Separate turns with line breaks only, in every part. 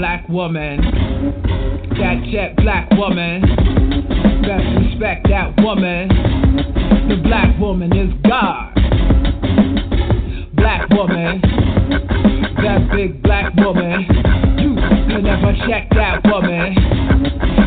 Black woman. That jet black woman. Best respect that woman. The black woman is God. Black woman. That big black woman. You can never check that woman.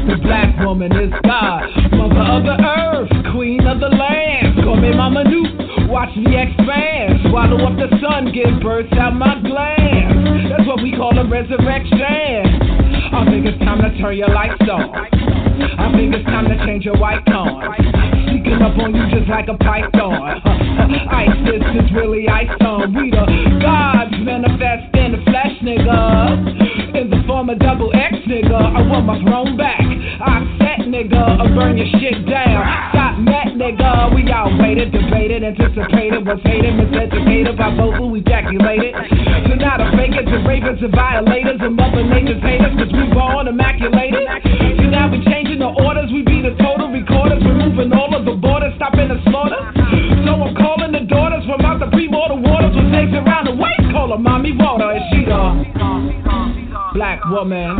The black woman is God. Mother of the earth. Queen of the land. Call me Mama New. Watch me expand. Swallow up the sun. Give birth out my glands. That's what we call a resurrection. I think it's time to turn your lights on. I think it's time to change your white con. Sneaking up on you just like a python. ISIS is really ice on. We the gods manifest in the flesh, nigga. In the form of double X, nigga. I want my throne back. I set, nigga. I burn your shit down. Stop that nigga. We all waited, debated, anticipated, was hated, miseducated by both who ejaculated. So now the fakers and ravers and violators and mother nature's haters, cause we born immaculated. So now we changing the orders, we be the total recorders, removing all of the borders, stopping the slaughter. So I'm calling the daughters from out the pre-mortal waters with snakes around the waist, call her mommy water, black woman.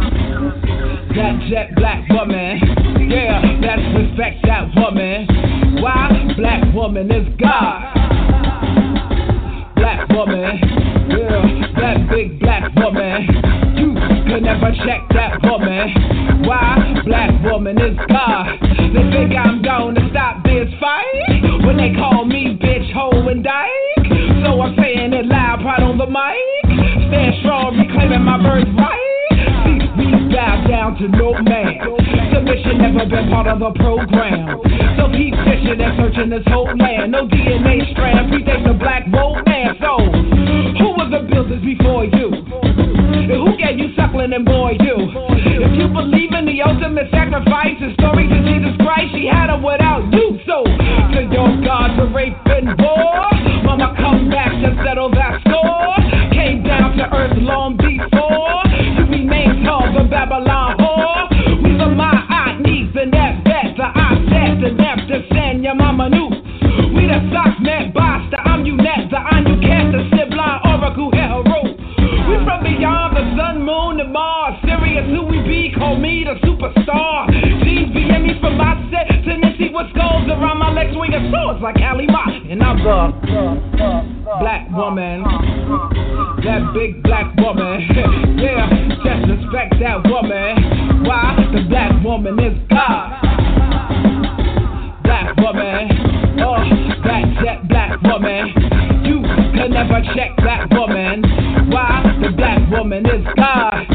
That jet black woman. Yeah, let's respect that woman. Why? Black woman is God. Black woman. Yeah, that big black woman. You can never check that woman. Why? Black woman is God. They think I'm to stop this fight when they call me bitch, hoe, and dyke. So I'm saying it loud, right on the mic. Stand strong, reclaiming my birthright. See, we bow down to no man. Submission never been part of the program. So keep fishing and searching this whole land. No DNA strand, predate the black man. So, who was the builders before you? And who gave you suckling and boy you? If you believe in the ultimate sacrifice and stories of Jesus Christ, she had them without you. So, to your God for rape and war, The black woman. That big black woman. yeah, just respect that woman. Why? The black woman is God. Black woman. Oh, black that black woman. You can never check that woman. Why? The black woman is. God.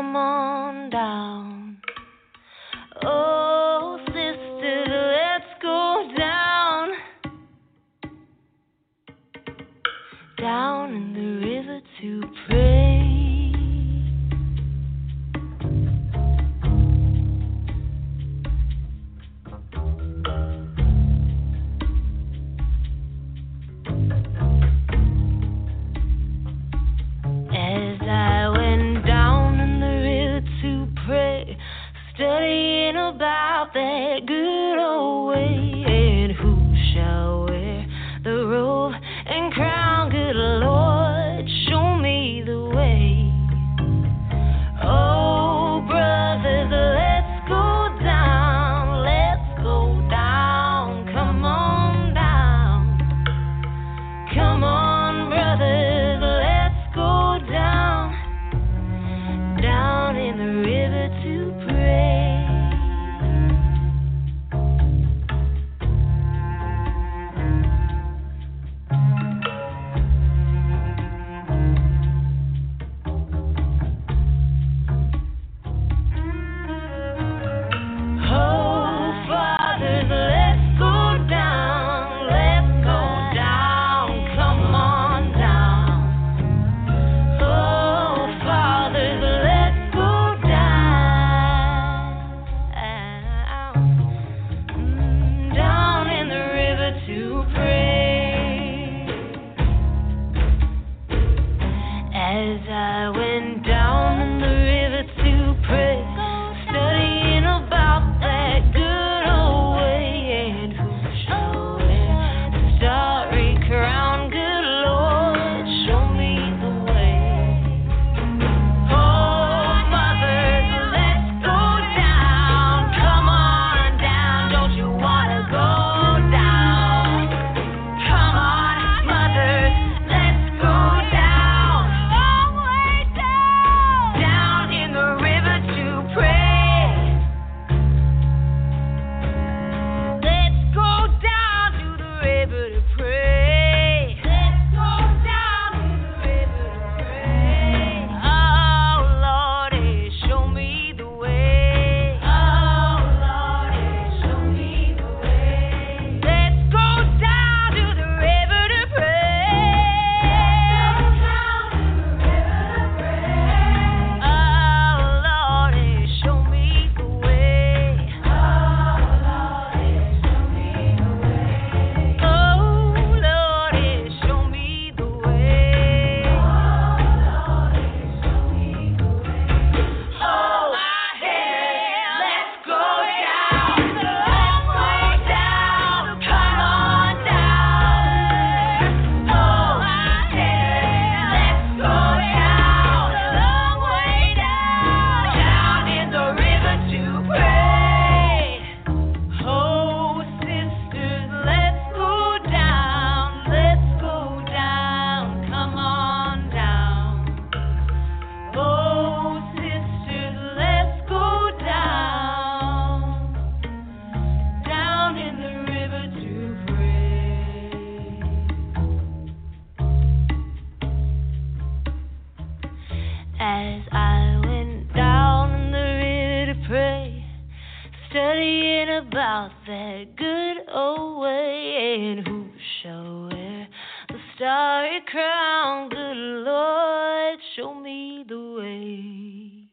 come on down. glory crown. Good Lord, show me the way.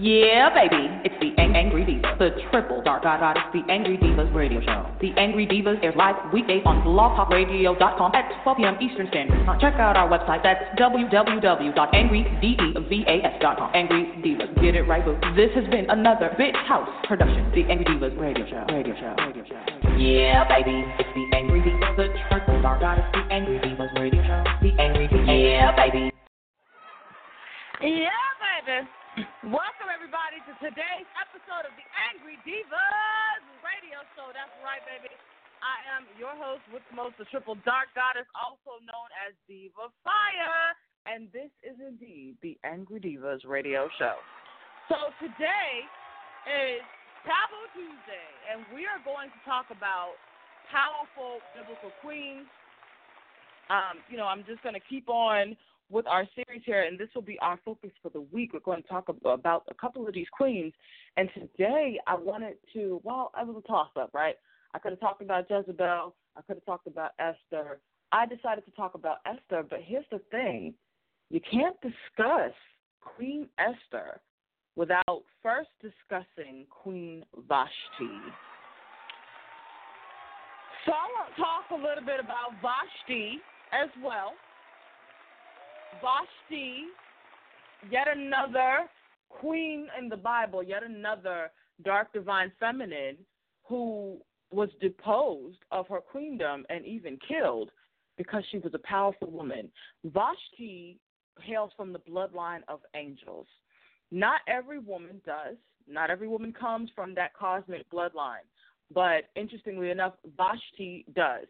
Yeah, baby. It's the Ang- Angry Devas, the triple dark dot dot. It's the Angry Devas radio show. The Angry Devas airs live weekdays on blogtalkradio.com at 12 p.m. Eastern Standard Time. Check out our website. That's www.angrydevas.com. Angry Devas. Get it right, boo. This has been another Big House production. The Angry Devas radio show. Radio show. Radio show. Yeah, baby. It's the Angry Devas, the triple dark dot. It's the Angry Devas radio show. The Angry Devas. Yeah, baby.
Yeah, baby. Welcome today's episode of the Angry Devas radio show. That's right, baby. I am your host with most, the triple dark goddess, also known as Diva Fire, and this is indeed the Angry Devas radio show. So today is Taboo Tuesday, and we are going to talk about powerful biblical queens. Um, you know, I'm just going to keep on with our series here, and this will be our focus for the week. We're going to talk about a couple of these queens. And today I wanted to, well, I was a toss up, right? I could have talked about Jezebel, I could have talked about Esther. I decided to talk about Esther, but here's the thing you can't discuss Queen Esther without first discussing Queen Vashti. So I want to talk a little bit about Vashti as well. Vashti, yet another queen in the Bible, yet another dark divine feminine who was deposed of her queendom and even killed because she was a powerful woman. Vashti hails from the bloodline of angels. Not every woman does. Not every woman comes from that cosmic bloodline. But interestingly enough, Vashti does.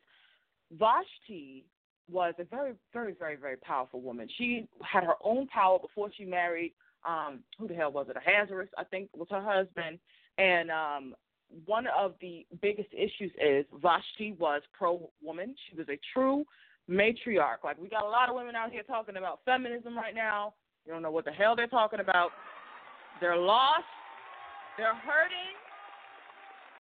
Vashti was a very, very, very, very powerful woman. She had her own power before she married. Um, who the hell was it? Ahasuerus, I think, was her husband. And um, one of the biggest issues is Vashti was pro woman. She was a true matriarch. Like we got a lot of women out here talking about feminism right now. You don't know what the hell they're talking about. They're lost. They're hurting.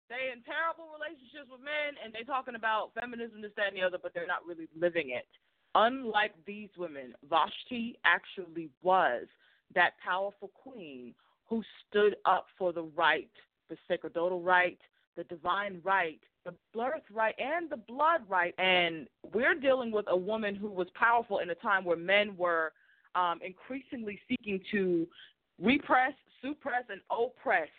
They in terrible relationships with men, and they talking about feminism, this, that, and the other, but they're not really living it. Unlike these women, Vashti actually was that powerful queen who stood up for the right, the sacerdotal right, the divine right, the birth right, and the blood right. And we're dealing with a woman who was powerful in a time where men were um, increasingly seeking to repress, suppress, and oppress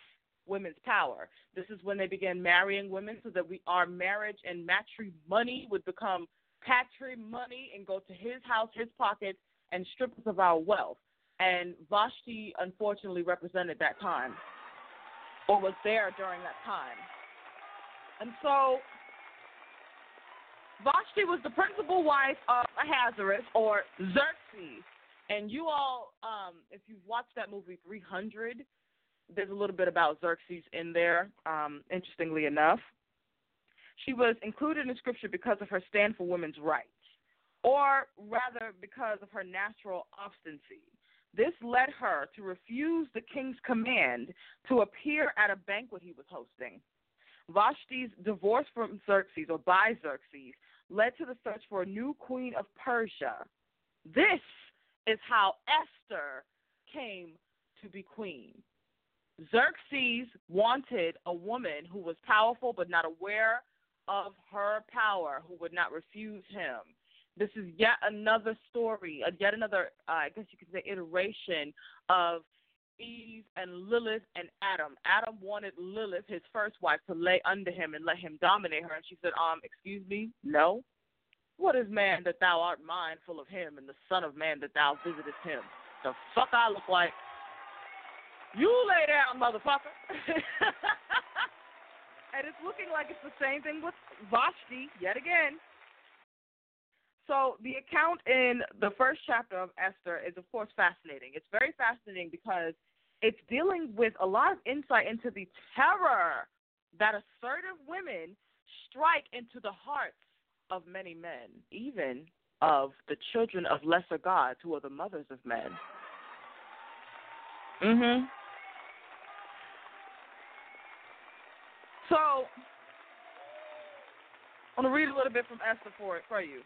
women's power. This is when they began marrying women so that we our marriage and matrimony would become patrimony and go to his house, his pockets, and strip us of our wealth. And Vashti unfortunately represented that time or was there during that time. And so Vashti was the principal wife of Ahasuerus or Xerxes. And you all, um, if you've watched that movie 300, there's a little bit about Xerxes in there, um, interestingly enough. She was included in Scripture because of her stand for women's rights, or rather because of her natural obstinacy. This led her to refuse the king's command to appear at a banquet he was hosting. Vashti's divorce from Xerxes, or by Xerxes, led to the search for a new queen of Persia. This is how Esther came to be queen. Xerxes wanted a woman who was powerful but not aware of her power, who would not refuse him. This is yet another story, yet another, uh, I guess you could say, iteration of Eve and Lilith and Adam. Adam wanted Lilith, his first wife, to lay under him and let him dominate her. And she said, Um, excuse me, no. What is man that thou art mindful of him, and the Son of Man that thou visitest him? The fuck I look like? You lay down, motherfucker. and it's looking like it's the same thing with Vashti yet again. So the account in the first chapter of Esther is, of course, fascinating. It's very fascinating because it's dealing with a lot of insight into the terror that assertive women strike into the hearts of many men, even of the children of lesser gods who are the mothers of men. Mhm. So I'm gonna read a little bit from Esther for for you.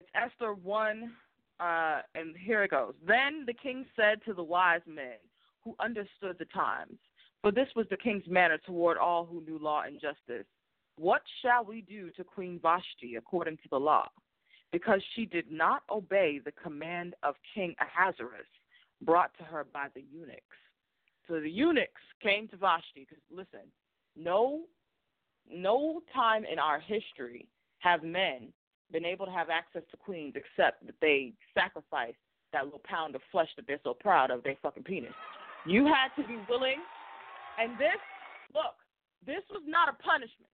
It's Esther one, uh, and here it goes. Then the king said to the wise men who understood the times, for this was the king's manner toward all who knew law and justice. What shall we do to Queen Vashti according to the law? Because she did not obey the command of King Ahasuerus brought to her by the eunuchs. So the eunuchs came to Vashti because listen, no no time in our history have men been able to have access to queens except that they sacrificed that little pound of flesh that they're so proud of, their fucking penis. You had to be willing and this look, this was not a punishment.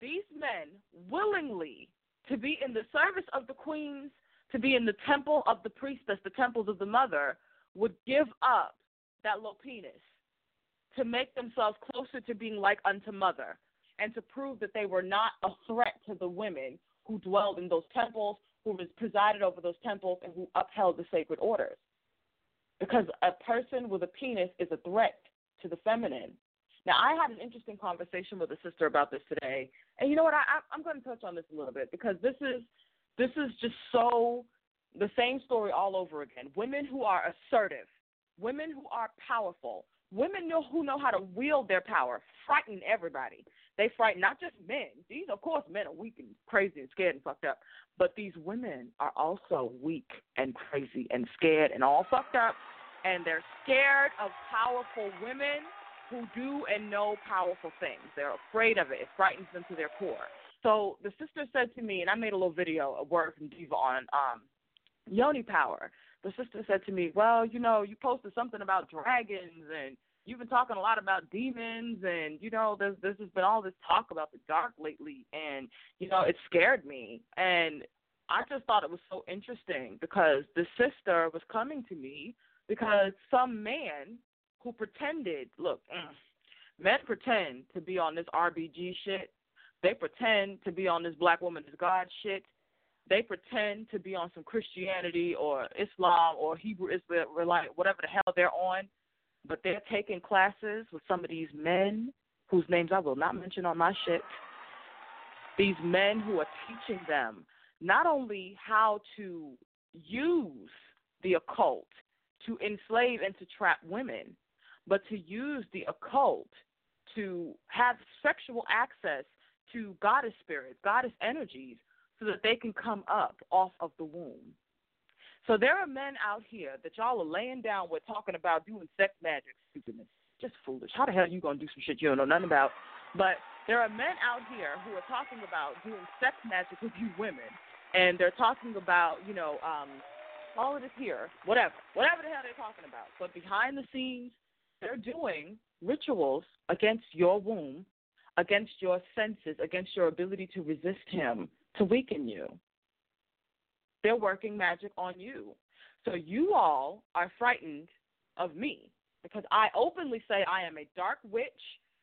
These men willingly to be in the service of the queens, to be in the temple of the priestess, the temples of the mother, would give up that little penis to make themselves closer to being like unto mother and to prove that they were not a threat to the women who dwelled in those temples, who presided over those temples, and who upheld the sacred orders. Because a person with a penis is a threat to the feminine. Now, I had an interesting conversation with a sister about this today, and you know what? I, I'm going to touch on this a little bit because this is this is just so the same story all over again. Women who are assertive, women who are powerful, women know, who know how to wield their power, frighten everybody. They frighten not just men. These, of course, men are weak and crazy and scared and fucked up, but these women are also weak and crazy and scared and all fucked up, and they're scared of powerful women who do and know powerful things. They're afraid of it. It frightens them to their core. So the sister said to me, and I made a little video, a word from Diva on um, yoni power. The sister said to me, "Well, you know, you posted something about dragons, and you've been talking a lot about demons, and you know, there's has been all this talk about the dark lately, and you know, it scared me." And I just thought it was so interesting because the sister was coming to me because some man who pretended, look, mm, men pretend to be on this RBG shit. They pretend to be on this black woman is God shit they pretend to be on some Christianity or Islam or Hebrew Israelite, whatever the hell they're on, but they're taking classes with some of these men whose names I will not mention on my shit. These men who are teaching them not only how to use the occult to enslave and to trap women, but to use the occult to have sexual access to goddess spirits, goddess energies so that they can come up off of the womb. So there are men out here that y'all are laying down with talking about doing sex magic. Stupidness. Just foolish. How the hell are you going to do some shit you don't know nothing about? But there are men out here who are talking about doing sex magic with you women. And they're talking about, you know, um, all of this here, whatever, whatever the hell they're talking about. But behind the scenes, they're doing rituals against your womb, against your senses, against your ability to resist him, to weaken you. They're working magic on you. So you all are frightened of me because I openly say I am a dark witch,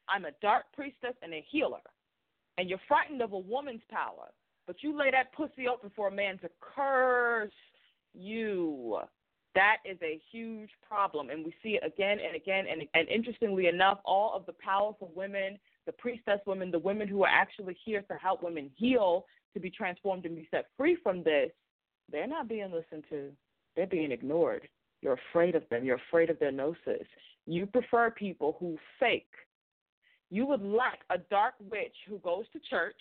I'm a dark priestess, and a healer. And you're frightened of a woman's power, but you lay that pussy open for a man to curse you. That is a huge problem, and we see it again and again. And, and interestingly enough, all of the powerful women, the priestess women, the women who are actually here to help women heal to be transformed and be set free from this, they're not being listened to. They're being ignored. You're afraid of them. You're afraid of their gnosis. You prefer people who fake. You would like a dark witch who goes to church,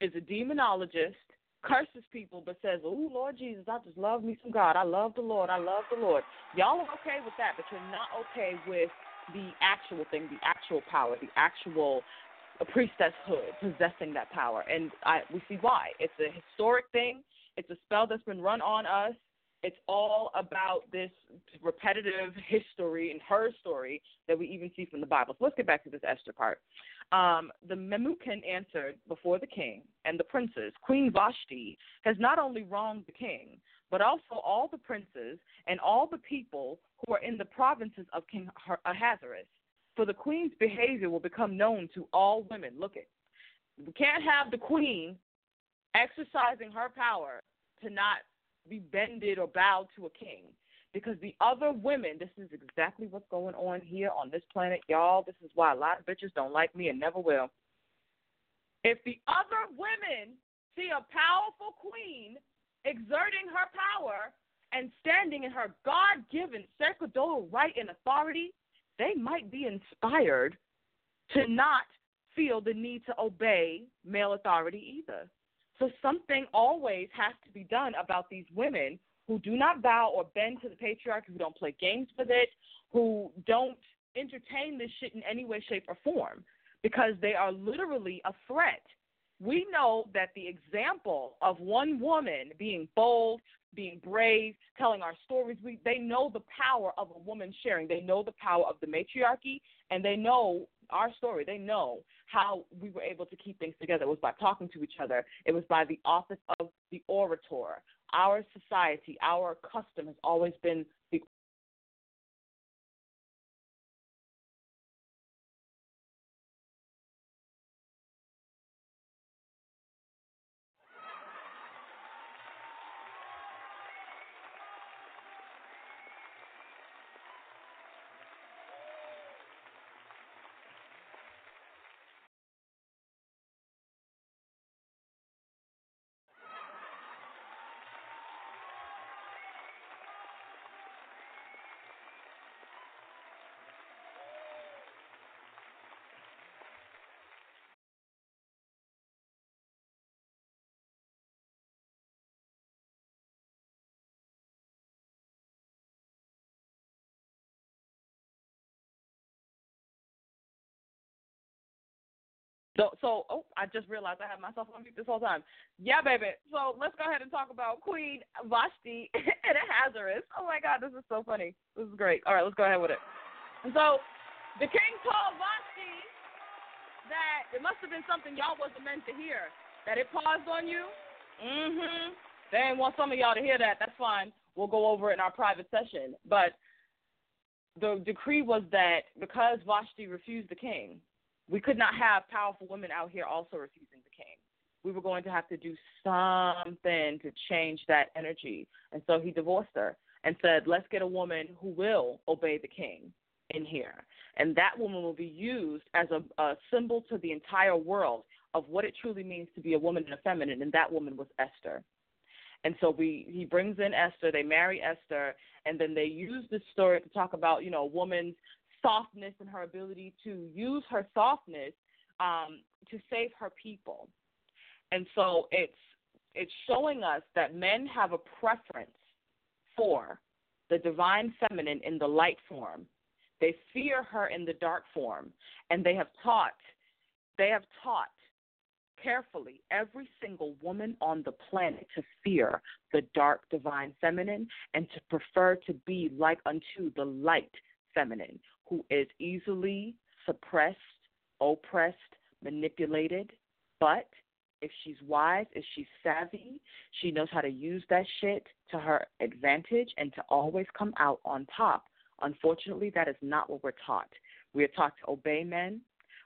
is a demonologist, curses people, but says, Oh, Lord Jesus, I just love me some God. I love the Lord. I love the Lord. Y'all are okay with that, but you're not okay with the actual thing, the actual power, the actual a priestesshood possessing that power, and I we see why. It's a historic thing. It's a spell that's been run on us. It's all about this repetitive history and her story that we even see from the Bible. So let's get back to this Esther part. Um, the Memucan answered before the king and the princes, Queen Vashti has not only wronged the king, but also all the princes and all the people who are in the provinces of King Ahasuerus for the queen's behavior will become known to all women. Look at we can't have the queen exercising her power to not be bended or bowed to a king. Because the other women, this is exactly what's going on here on this planet, y'all. This is why a lot of bitches don't like me and never will. If the other women see a powerful queen exerting her power and standing in her God given sacerdotal right and authority, they might be inspired to not feel the need to obey male authority either. So something always has to be done about these women who do not bow or bend to the patriarchy, who don't play games with it, who don't entertain this shit in any way, shape, or form, because they are literally a threat. We know that the example of one woman being bold, being brave, telling our stories, we, they know the power of a woman sharing. They know the power of the matriarchy, and they know our story. They know how we were able to keep things together. It was by talking to each other. It was by the office of the orator. Our society, our custom has always been the So, so oh, I just realized I had myself on mute this whole time. Yeah, baby. So let's go ahead and talk about Queen Vashti and Ahasuerus. Oh my God, this is so funny. This is great. All right, let's go ahead with it. And so, the king told Vashti that it must have been something y'all wasn't meant to hear. That it paused on you. Mm-hmm. They ain't want some of y'all to hear that. That's fine. We'll go over it in our private session. But the decree was that because Vashti refused the king, we could not have powerful women out here also refusing the king. We were going to have to do something to change that energy. And so he divorced her and said, let's get a woman who will obey the king in here. And that woman will be used as a, a symbol to the entire world of what it truly means to be a woman and a feminine. And that woman was Esther. And so we he brings in Esther, they marry Esther, and then they use this story to talk about, you know, a woman's softness and her ability to use her softness um, to save her people. And so it's it's showing us that men have a preference for the divine feminine in the light form. They fear her in the dark form, and they have taught they have taught carefully every single woman on the planet to fear the dark divine feminine and to prefer to be like unto the light feminine, who is easily suppressed, oppressed, manipulated, but if she's wise, if she's savvy, she knows how to use that shit to her advantage and to always come out on top. Unfortunately, that is not what we're taught. We are taught to obey men.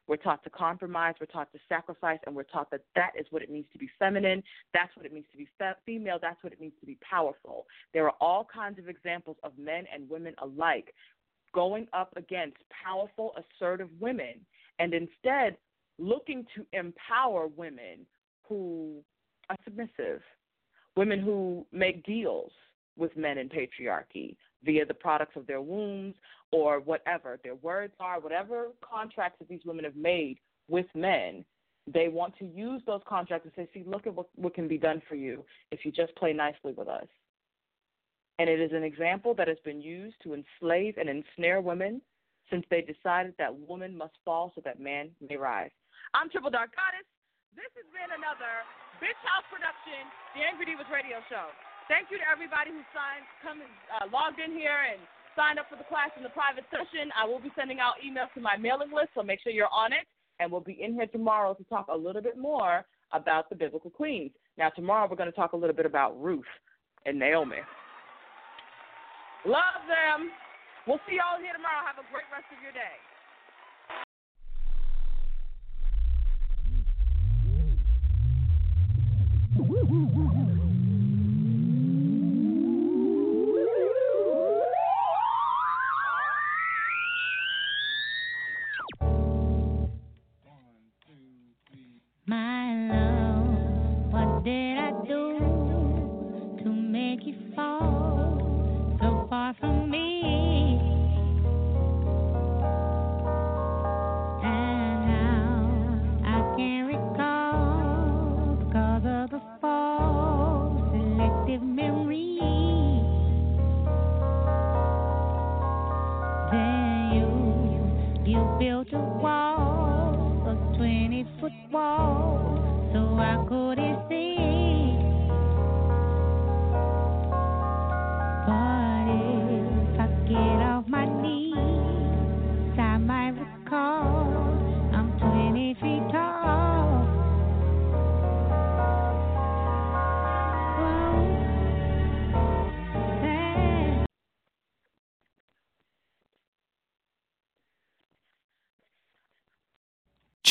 We're taught to compromise. We're taught to sacrifice. And we're taught that that is what it means to be feminine. That's what it means to be fe- female. That's what it means to be powerful. There are all kinds of examples of men and women alike going up against powerful, assertive women and instead looking to empower women who are submissive, women who make deals with men in patriarchy via the products of their wombs or whatever their words are, whatever contracts that these women have made with men. They want to use those contracts and say, see, look at what, what can be done for you if you just play nicely with us and it is an example that has been used to enslave and ensnare women since they decided that woman must fall so that man may rise. I'm Triple Dark Goddess. This has been another Bitch House production, the Angry Devas Radio Show. Thank you to everybody who signed, come and uh, logged in here and signed up for the class in the private session. I will be sending out emails to my mailing list, so make sure you're on it. And we'll be in here tomorrow to talk a little bit more about the biblical queens. Now, tomorrow we're going to talk a little bit about Ruth and Naomi. Love them. We'll see y'all here tomorrow. Have a great rest of your day.
My